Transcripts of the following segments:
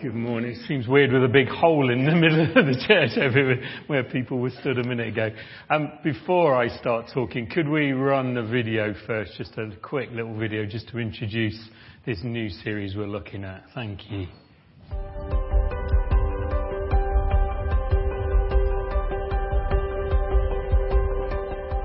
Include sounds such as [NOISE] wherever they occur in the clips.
Good morning. It seems weird with a big hole in the middle of the church over where people were stood a minute ago. Um, before I start talking, could we run the video first? Just a quick little video just to introduce this new series we're looking at. Thank you.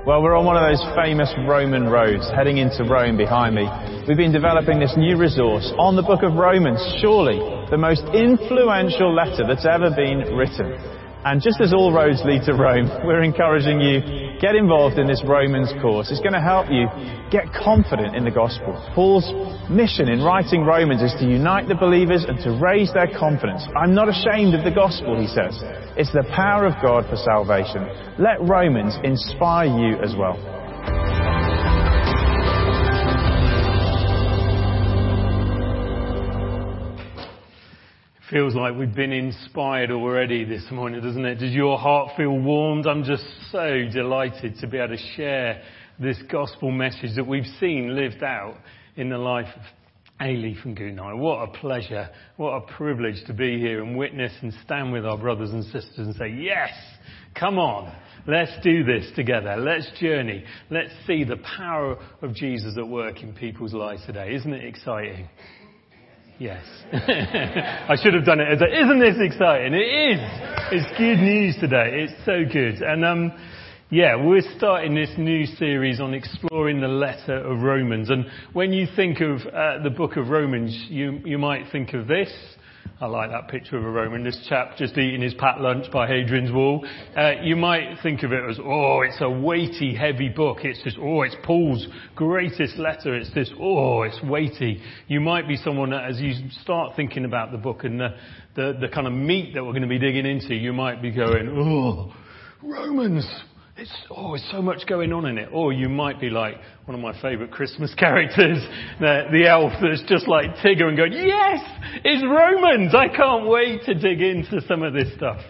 Well, we're on one of those famous Roman roads heading into Rome behind me. We've been developing this new resource on the book of Romans, surely the most influential letter that's ever been written. And just as all roads lead to Rome, [LAUGHS] we're encouraging you, get involved in this Romans course. It's going to help you get confident in the gospel. Paul's mission in writing Romans is to unite the believers and to raise their confidence. I'm not ashamed of the gospel, he says. It's the power of God for salvation. Let Romans inspire you as well. Feels like we've been inspired already this morning, doesn't it? Does your heart feel warmed? I'm just so delighted to be able to share this gospel message that we've seen lived out in the life of Ailey from Gunai. What a pleasure, what a privilege to be here and witness and stand with our brothers and sisters and say, yes, come on, let's do this together. Let's journey. Let's see the power of Jesus at work in people's lives today. Isn't it exciting? Yes. [LAUGHS] I should have done it isn't this exciting? It is. It's good news today. It's so good. And, um, yeah, we're starting this new series on exploring the letter of Romans. And when you think of uh, the book of Romans, you, you might think of this. I like that picture of a Roman. This chap just eating his pat lunch by Hadrian's Wall. Uh, you might think of it as, oh, it's a weighty, heavy book. It's just, oh, it's Paul's greatest letter. It's this, oh, it's weighty. You might be someone that, as you start thinking about the book and the, the, the kind of meat that we're going to be digging into, you might be going, oh, Romans, it's, oh, there's so much going on in it. Or you might be like one of my favourite Christmas [LAUGHS] characters, the, the elf that's just like Tigger and going, yes, it's Romans. I can't wait to dig into some of this stuff.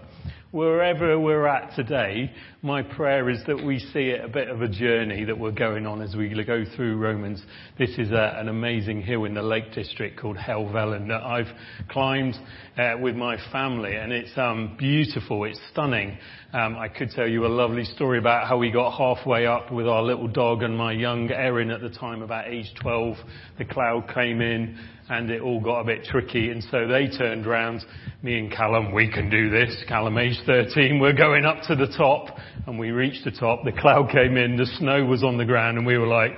Wherever we're at today, my prayer is that we see it a bit of a journey that we're going on as we go through Romans. This is a, an amazing hill in the Lake District called Helvellyn that I've climbed uh, with my family, and it's um, beautiful. It's stunning. Um, I could tell you a lovely story about how we got halfway up with our little dog and my young Erin at the time, about age 12. The cloud came in and it all got a bit tricky, and so they turned round. Me and Callum, we can do this. Callum, age 13, we're going up to the top and we reached the top. The cloud came in, the snow was on the ground, and we were like,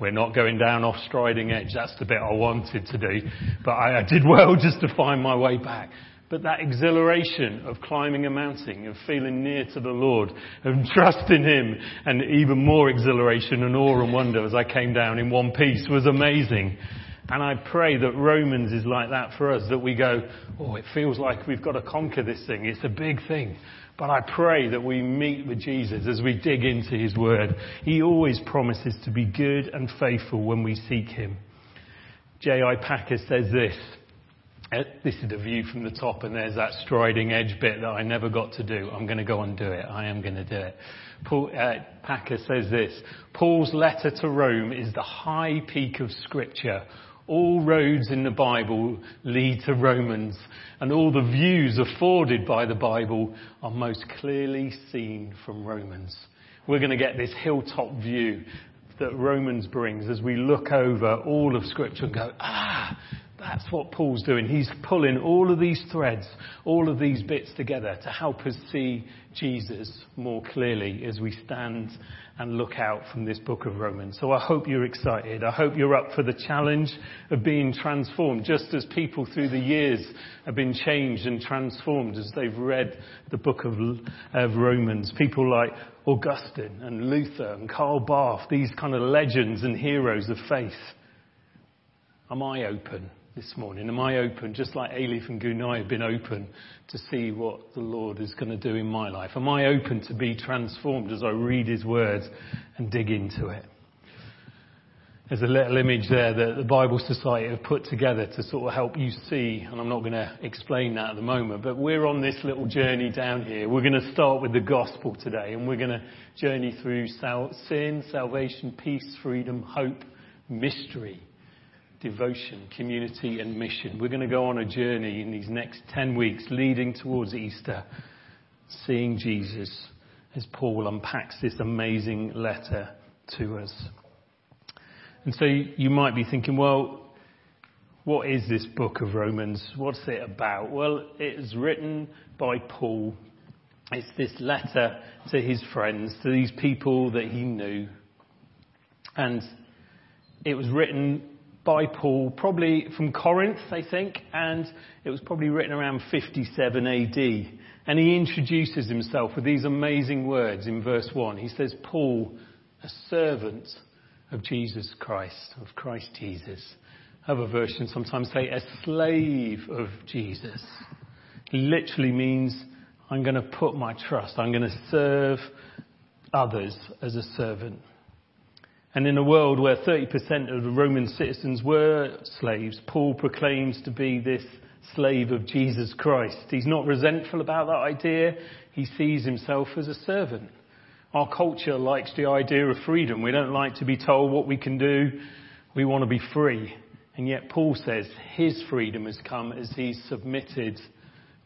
we're not going down off Striding Edge. That's the bit I wanted to do. But I, I did well [LAUGHS] just to find my way back. But that exhilaration of climbing a mountain, of feeling near to the Lord, of trusting Him, and even more exhilaration and awe and wonder as I came down in one piece was amazing. And I pray that Romans is like that for us, that we go, oh, it feels like we've got to conquer this thing. It's a big thing. But I pray that we meet with Jesus as we dig into His Word. He always promises to be good and faithful when we seek Him. J.I. Packer says this. Uh, this is the view from the top, and there's that striding edge bit that I never got to do. I'm going to go and do it. I am going to do it. Paul, uh, Packer says this Paul's letter to Rome is the high peak of Scripture all roads in the Bible lead to Romans, and all the views afforded by the Bible are most clearly seen from Romans. We're going to get this hilltop view that Romans brings as we look over all of Scripture and go, ah, that's what Paul's doing. He's pulling all of these threads, all of these bits together to help us see Jesus more clearly as we stand and look out from this book of Romans. So I hope you're excited. I hope you're up for the challenge of being transformed, just as people through the years have been changed and transformed as they've read the book of, of Romans. People like Augustine and Luther and Karl Barth, these kind of legends and heroes of faith. Am I open this morning? Am I open, just like Ailey and Gunai have been open to see what the Lord is going to do in my life? Am I open to be transformed as I read His Word and dig into it? There's a little image there that the Bible Society have put together to sort of help you see, and I'm not going to explain that at the moment, but we're on this little journey down here. We're going to start with the gospel today, and we're going to journey through sin, salvation, peace, freedom, hope, mystery devotion, community, and mission. We're going to go on a journey in these next 10 weeks leading towards Easter, seeing Jesus as Paul unpacks this amazing letter to us. And so you might be thinking, well, what is this book of Romans? What's it about? Well, it is written by Paul. It's this letter to his friends, to these people that he knew. And it was written by Paul, probably from Corinth, I think, and it was probably written around 57 AD. And he introduces himself with these amazing words in verse 1. He says, Paul, a servant of Jesus Christ, of Christ Jesus. Other versions sometimes say a slave of Jesus. It literally means I'm going to put my trust, I'm going to serve others as a servant. And in a world where 30% of the Roman citizens were slaves, Paul proclaims to be this slave of Jesus Christ. He's not resentful about that idea. He sees himself as a servant. Our culture likes the idea of freedom. We don't like to be told what we can do. We want to be free. And yet Paul says his freedom has come as he's submitted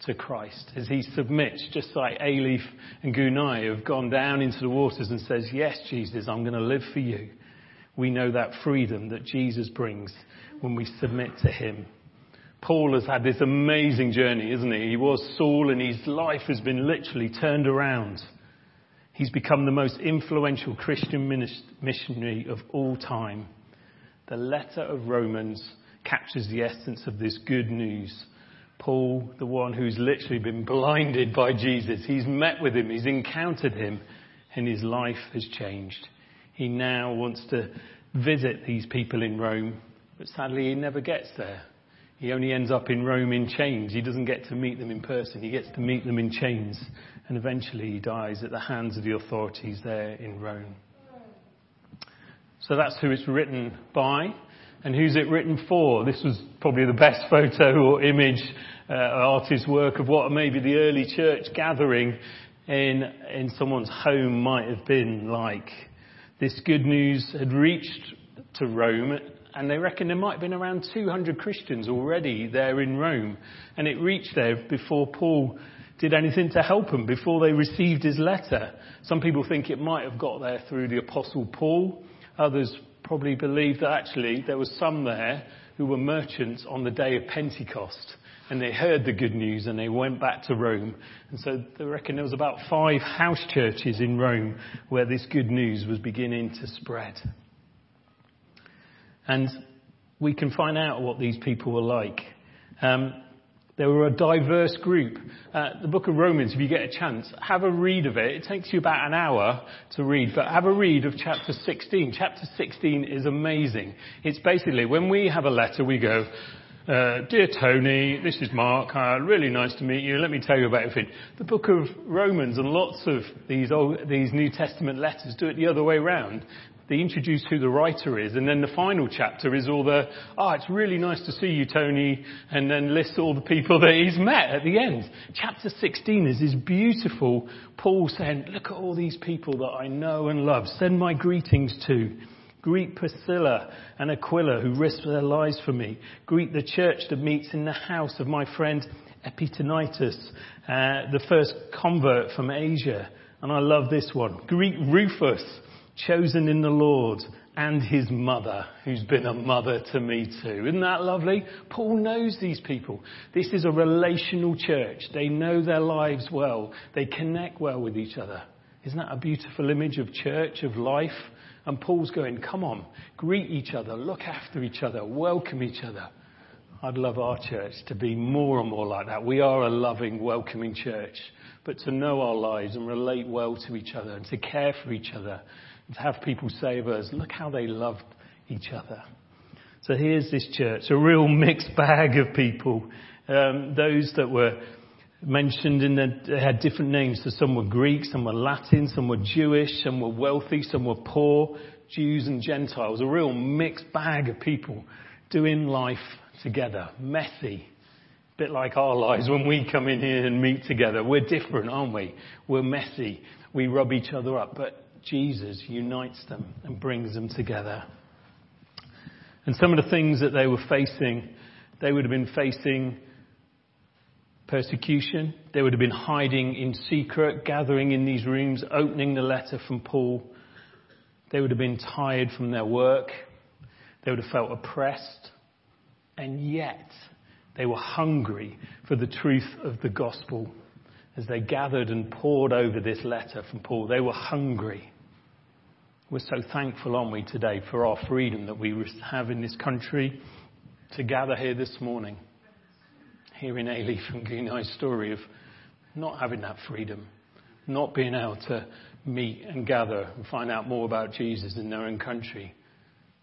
to Christ, as he submits, just like Alif and Gunai have gone down into the waters and says, yes, Jesus, I'm going to live for you we know that freedom that Jesus brings when we submit to Him. Paul has had this amazing journey, isn't he? He was Saul and his life has been literally turned around. He's become the most influential Christian missionary of all time. The letter of Romans captures the essence of this good news. Paul, the one who's literally been blinded by Jesus, he's met with him, he's encountered him, and his life has changed. He now wants to visit these people in Rome, but sadly he never gets there. He only ends up in Rome in chains. He doesn't get to meet them in person. He gets to meet them in chains. And eventually he dies at the hands of the authorities there in Rome. So that's who it's written by. And who's it written for? This was probably the best [LAUGHS] photo or image, uh, artist's work of what maybe the early church gathering in, in someone's home might have been like. This good news had reached to Rome, and they reckon there might have been around 200 Christians already there in Rome. And it reached there before Paul did anything to help them, before they received his letter. Some people think it might have got there through the Apostle Paul. Others probably believe that actually there were some there who were merchants on the day of Pentecost and they heard the good news and they went back to Rome. And so they reckon there was about five house churches in Rome where this good news was beginning to spread. And we can find out what these people were like. Um, they were a diverse group. Uh, the book of Romans, if you get a chance, have a read of it. It takes you about an hour to read, but have a read of chapter 16. Chapter 16 is amazing. It's basically when we have a letter, we go, uh, dear Tony, this is Mark. Uh, really nice to meet you. Let me tell you about everything. The book of Romans and lots of these old, these New Testament letters do it the other way around. They introduce who the writer is, and then the final chapter is all the, ah, oh, it's really nice to see you, Tony, and then lists all the people that he's met at the end. Chapter 16 is this beautiful Paul saying, look at all these people that I know and love. Send my greetings to. Greet Priscilla and Aquila who risked their lives for me. Greet the church that meets in the house of my friend Epaphroditus, uh, the first convert from Asia. And I love this one. Greet Rufus, chosen in the Lord, and his mother, who's been a mother to me too. Isn't that lovely? Paul knows these people. This is a relational church. They know their lives well. They connect well with each other. Isn't that a beautiful image of church, of life? And Paul's going, come on, greet each other, look after each other, welcome each other. I'd love our church to be more and more like that. We are a loving, welcoming church. But to know our lives and relate well to each other and to care for each other and to have people say of us, look how they loved each other. So here's this church, a real mixed bag of people. Um, those that were mentioned in the, they had different names. So some were Greek, some were Latin, some were Jewish, some were wealthy, some were poor, Jews and Gentiles. A real mixed bag of people doing life together. Messy. A bit like our lives when we come in here and meet together. We're different, aren't we? We're messy. We rub each other up. But Jesus unites them and brings them together. And some of the things that they were facing, they would have been facing persecution. They would have been hiding in secret, gathering in these rooms, opening the letter from Paul. They would have been tired from their work. They would have felt oppressed. And yet, they were hungry for the truth of the gospel. As they gathered and pored over this letter from Paul, they were hungry. We're so thankful, aren't we, today, for our freedom that we have in this country to gather here this morning, hearing Ailey from Gunai's story of not having that freedom, not being able to meet and gather and find out more about Jesus in their own country.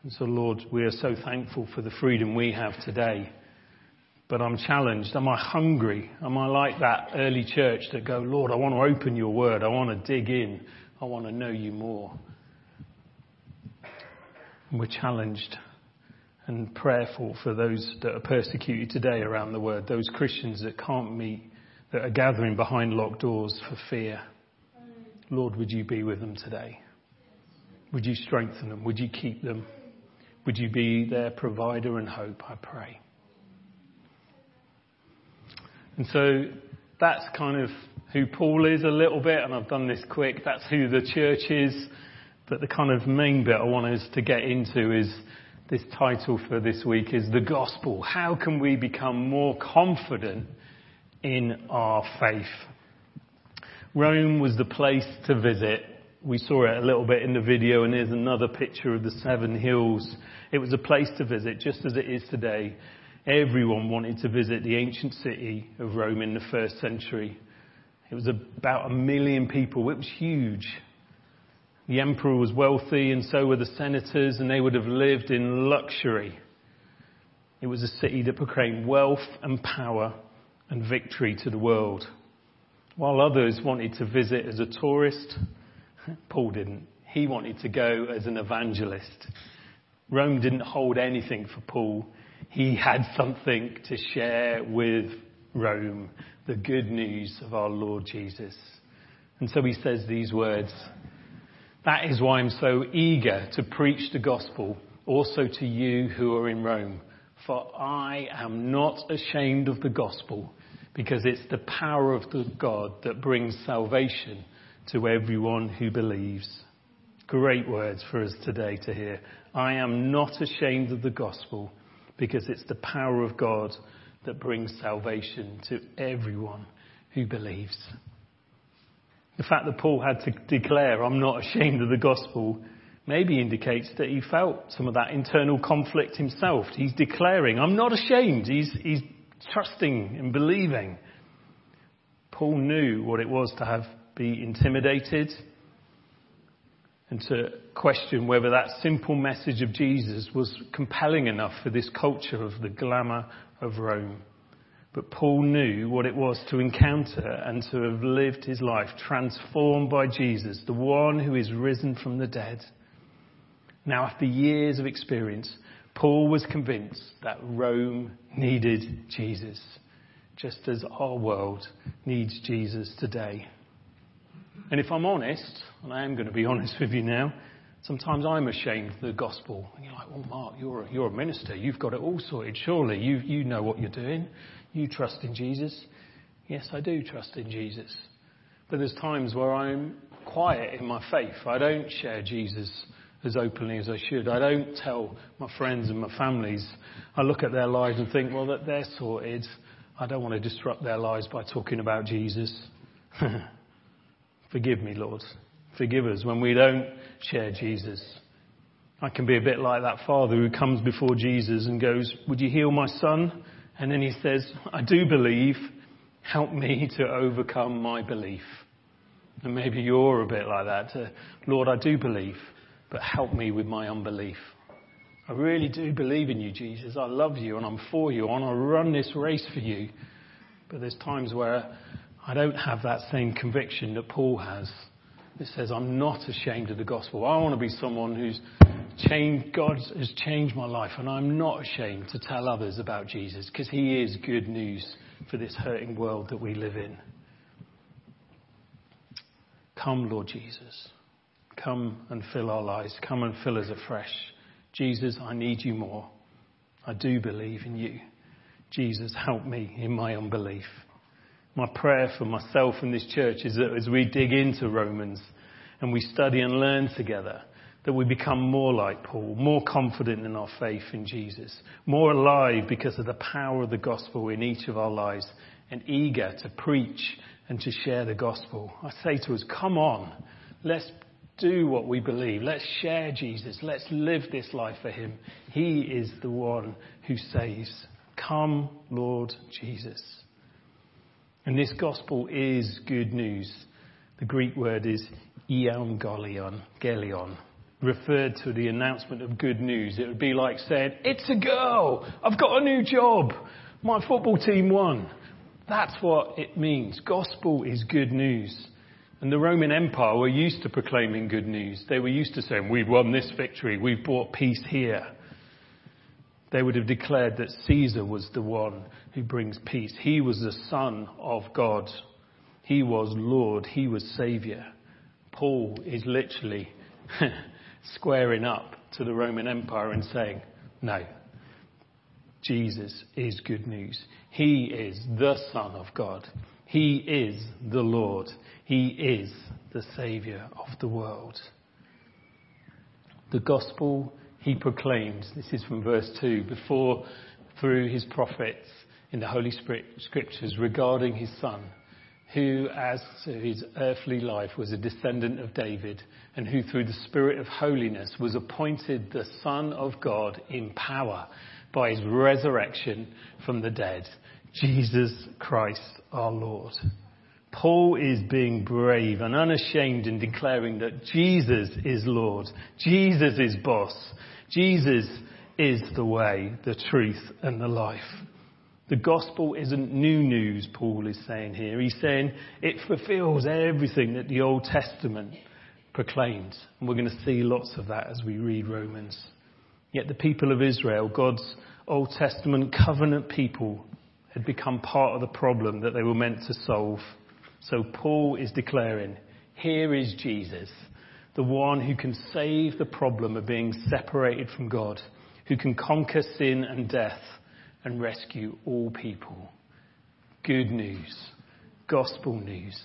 And so, Lord, we are so thankful for the freedom we have today. But I'm challenged. Am I hungry? Am I like that early church that go, Lord, I want to open your word. I want to dig in. I want to know you more. And we're challenged and prayerful for those that are persecuted today around the world, those Christians that can't meet, that are gathering behind locked doors for fear. Lord, would you be with them today? Would you strengthen them? Would you keep them? Would you be their provider and hope, I pray. And so that's kind of who Paul is a little bit, and I've done this quick. That's who the church is. But the kind of main bit I want us to get into is this title for this week is the gospel. How can we become more confident in our faith? Rome was the place to visit. We saw it a little bit in the video and here's another picture of the seven hills. It was a place to visit just as it is today. Everyone wanted to visit the ancient city of Rome in the first century. It was about a million people. It was huge. The emperor was wealthy and so were the senators and they would have lived in luxury. It was a city that proclaimed wealth and power and victory to the world. While others wanted to visit as a tourist, [LAUGHS] Paul didn't. He wanted to go as an evangelist. Rome didn't hold anything for Paul. He had something to share with Rome, the good news of our Lord Jesus. And so he says these words, that is why I'm so eager to preach the gospel also to you who are in Rome. For I am not ashamed of the gospel because it's the power of the God that brings salvation to everyone who believes. Great words for us today to hear. I am not ashamed of the gospel because it's the power of God that brings salvation to everyone who believes. The fact that Paul had to declare, I'm not ashamed of the gospel, maybe indicates that he felt some of that internal conflict himself. He's declaring, I'm not ashamed. He's, he's trusting and believing. Paul knew what it was to have be intimidated and to question whether that simple message of Jesus was compelling enough for this culture of the glamour of Rome. But Paul knew what it was to encounter and to have lived his life transformed by Jesus, the one who is risen from the dead. Now, after years of experience, Paul was convinced that Rome needed Jesus, just as our world needs Jesus today. And if I'm honest, and I am going to be [LAUGHS] honest with you now, sometimes I'm ashamed of the gospel. And you're like, well, Mark, you're a, you're a minister. You've got it all sorted. Surely you, you know what you're doing. You trust in Jesus? Yes, I do trust in Jesus. But there's times where I'm quiet in my faith. I don't share Jesus as openly as I should. I don't tell my friends and my families. I look at their lives and think, well, that they're sorted. I don't want to disrupt their lives by talking about Jesus. [LAUGHS] Forgive me, Lord. Forgive us when we don't share Jesus. I can be a bit like that father who comes before Jesus and goes, Would you heal my son? And then he says, I do believe, help me to overcome my belief. And maybe you're a bit like that. Lord, I do believe, but help me with my unbelief. I really do believe in you, Jesus. I love you and I'm for you. I want to run this race for you. But there's times where I don't have that same conviction that Paul has. It says, I'm not ashamed of the gospel. I want to be someone who's changed, God has changed my life, and I'm not ashamed to tell others about Jesus because He is good news for this hurting world that we live in. Come, Lord Jesus. Come and fill our lives. Come and fill us afresh. Jesus, I need you more. I do believe in you. Jesus, help me in my unbelief. My prayer for myself and this church is that as we dig into Romans and we study and learn together, that we become more like Paul, more confident in our faith in Jesus, more alive because of the power of the gospel in each of our lives, and eager to preach and to share the gospel. I say to us, come on, let's do what we believe. Let's share Jesus. Let's live this life for him. He is the one who saves. Come, Lord Jesus. And this gospel is good news. The Greek word is euangelion, gelion, referred to the announcement of good news. It would be like saying, it's a girl. I've got a new job. My football team won. That's what it means. Gospel is good news. And the Roman Empire were used to proclaiming good news. They were used to saying, we've won this victory. We've brought peace here. They would have declared that Caesar was the one who brings peace. He was the son of God. He was Lord. He was Savior. Paul is literally [LAUGHS] squaring up to the Roman Empire and saying, no, Jesus is good news. He is the Son of God. He is the Lord. He is the Saviour of the world. The gospel he proclaims, this is from verse 2, before through his prophets in the Holy Scriptures regarding his Son, who, as to his earthly life, was a descendant of David, and who, through the Spirit of holiness, was appointed the Son of God in power by his resurrection from the dead, Jesus Christ our Lord. Paul is being brave and unashamed in declaring that Jesus is Lord. Jesus is boss. Jesus is the way, the truth, and the life. The gospel isn't new news, Paul is saying here. He's saying it fulfills everything that the Old Testament proclaims. And we're going to see lots of that as we read Romans. Yet the people of Israel, God's Old Testament covenant people, had become part of the problem that they were meant to solve. So Paul is declaring, here is Jesus, the one who can save the problem of being separated from God, who can conquer sin and death and rescue all people. Good news. Gospel news.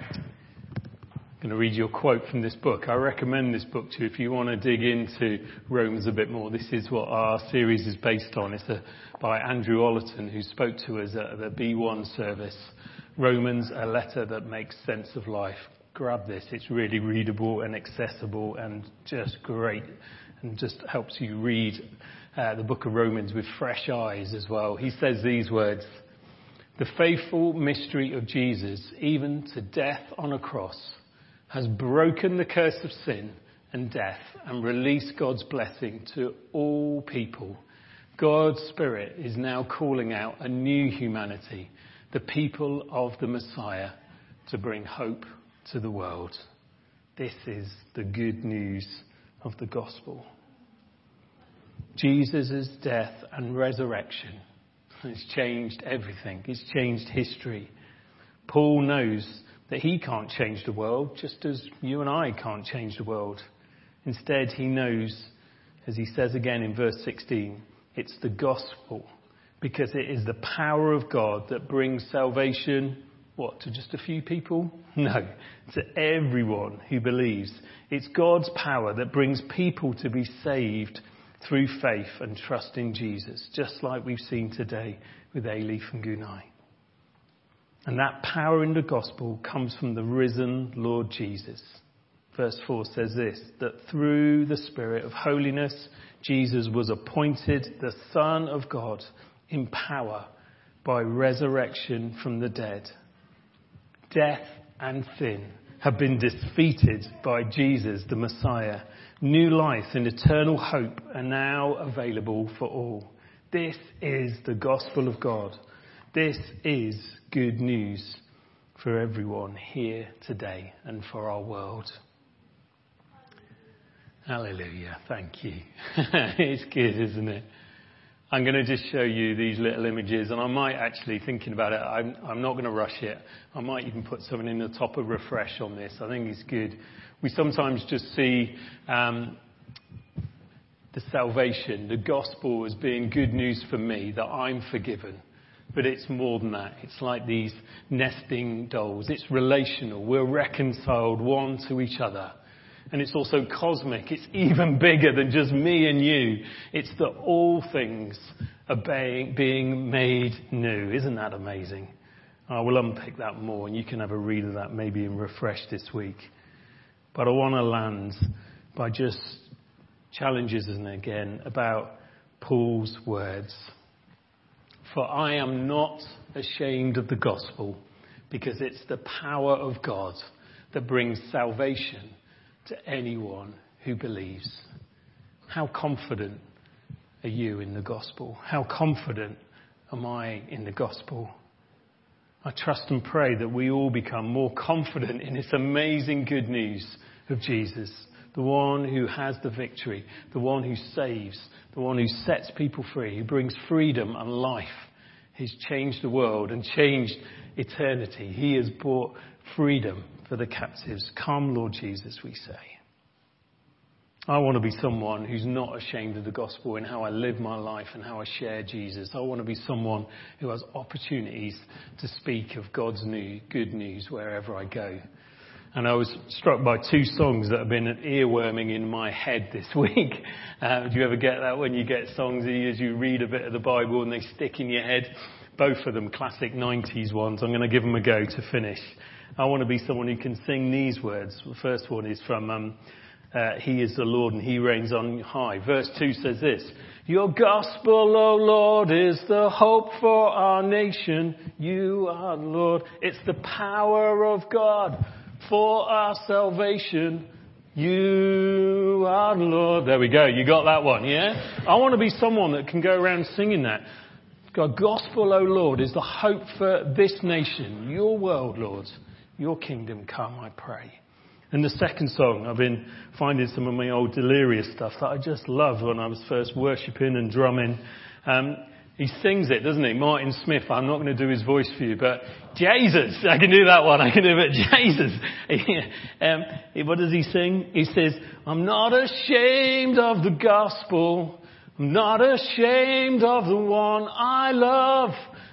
I'm going to read you a quote from this book. I recommend this book to you if you want to dig into Romans a bit more. This is what our series is based on. It's a, by Andrew Ollerton, who spoke to us at the B1 service. Romans, a letter that makes sense of life. Grab this. It's really readable and accessible and just great and just helps you read uh, the book of Romans with fresh eyes as well. He says these words. The faithful mystery of Jesus, even to death on a cross, has broken the curse of sin and death and released God's blessing to all people. God's Spirit is now calling out a new humanity, the people of the Messiah, to bring hope to the world. This is the good news of the gospel. Jesus' death and resurrection has changed everything. It's changed history. Paul knows that he can't change the world, just as you and I can't change the world. Instead, he knows, as he says again in verse 16, it's the gospel, because it is the power of God that brings salvation, what, to just a few people? [LAUGHS] No, to everyone who believes. It's God's power that brings people to be saved through faith and trust in Jesus, just like we've seen today with Ailey from Gunai. And that power in the gospel comes from the risen Lord Jesus. Verse 4 says this, that through the Spirit of holiness, Jesus was appointed the Son of God in power by resurrection from the dead. Death and sin have been defeated by Jesus, the Messiah. New life and eternal hope are now available for all. This is the gospel of God. This is good news for everyone here today and for our world. Hallelujah. Thank you. [LAUGHS] it's good, isn't it? I'm going to just show you these little images, and I might actually, thinking about it, I'm, I'm not going to rush it. I might even put something in the top of refresh on this. I think it's good. We sometimes just see um, the salvation, the gospel as being good news for me that I'm forgiven. But it's more than that. It's like these nesting dolls. It's relational. We're reconciled one to each other. And it's also cosmic. It's even [LAUGHS] bigger than just me and you. It's that all things are being made new. Isn't that amazing? I will unpick that more and you can have a read of that maybe in Refresh this week. But I want to land by just challenges and again about Paul's words. For I am not ashamed of the gospel because it's the power of God that brings salvation to anyone who believes. How confident are you in the gospel? How confident am I in the gospel? I trust and pray that we all become more confident in this amazing good news of Jesus, the one who has the victory, the one who saves, the one who sets people free, who brings freedom and life. He's changed the world and changed eternity. He has brought freedom for the captives. Come, Lord Jesus, we say. I want to be someone who's not ashamed of the gospel in how I live my life and how I share Jesus. I want to be someone who has opportunities to speak of God's new, good news wherever I go. And I was struck by two songs that have been earworming in my head this [LAUGHS] week. Uh, do you ever get that when you get songs as you read a bit of the Bible and they stick in your head? Both of them classic 90s ones. I'm going to give them a go to finish. I want to be someone who can sing these words. The first one is from um, uh, He is the Lord and He reigns on high. Verse 2 says this, Your gospel, O Lord, is the hope for our nation. You are Lord. It's the power of God for our salvation. You are Lord. There we go. You got that one, yeah? I want to be someone that can go around singing that. God, gospel, O Lord, is the hope for this nation, your world, Lord. Your kingdom come, I pray. And the second song, I've been finding some of my old delirious stuff that I just loved when I was first worshipping and drumming. Um, he sings it, doesn't he? Martin Smith. I'm not going to do his voice for you, but Jesus. I can do that one. I can do it. Jesus. [LAUGHS] um, what does he sing? He says, I'm not ashamed of the gospel. I'm not ashamed of the one I love.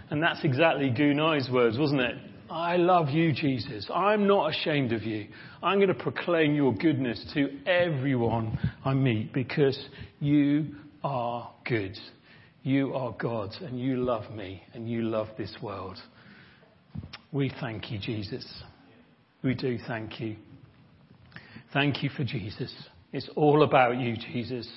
And that's exactly Gunai's words, wasn't it? I love you, Jesus. I'm not ashamed of you. I'm going to proclaim your goodness to everyone I meet because you are good. You are God and you love me and you love this world. We thank you, Jesus. We do thank you. Thank you for Jesus. It's all about you, Jesus.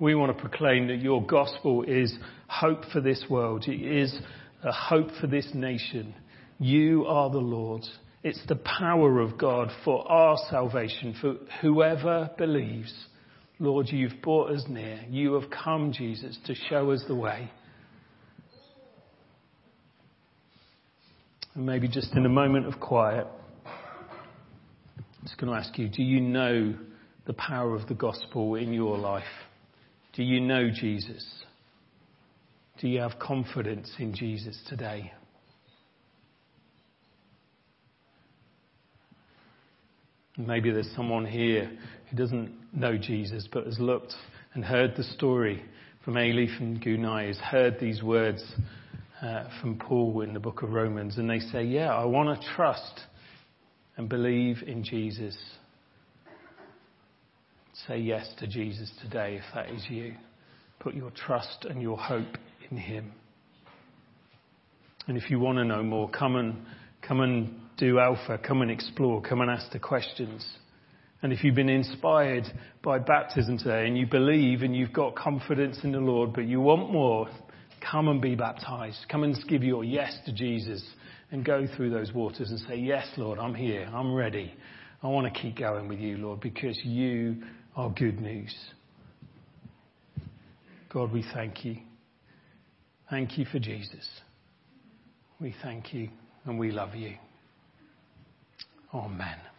We want to proclaim that your gospel is hope for this world. It is a hope for this nation. You are the Lord. It's the power of God for our salvation, for whoever believes. Lord, you've brought us near. You have come, Jesus, to show us the way. And maybe just in a moment of quiet, I'm just going to ask you do you know the power of the gospel in your life? Do you know Jesus? Do you have confidence in Jesus today? Maybe there's someone here who doesn't know Jesus but has looked and heard the story from Elif and Gunai, has heard these words uh, from Paul in the book of Romans, and they say, Yeah, I want to trust and believe in Jesus. Say yes to Jesus today if that is you. Put your trust and your hope in Him. And if you want to know more, come and come and do Alpha, come and explore, come and ask the questions. And if you've been inspired by baptism today and you believe and you've got confidence in the Lord, but you want more, come and be baptized. Come and give your yes to Jesus and go through those waters and say, Yes, Lord, I'm here. I'm ready. I want to keep going with you, Lord, because you are good news. God, we thank you. Thank you for Jesus. We thank you and we love you. Amen.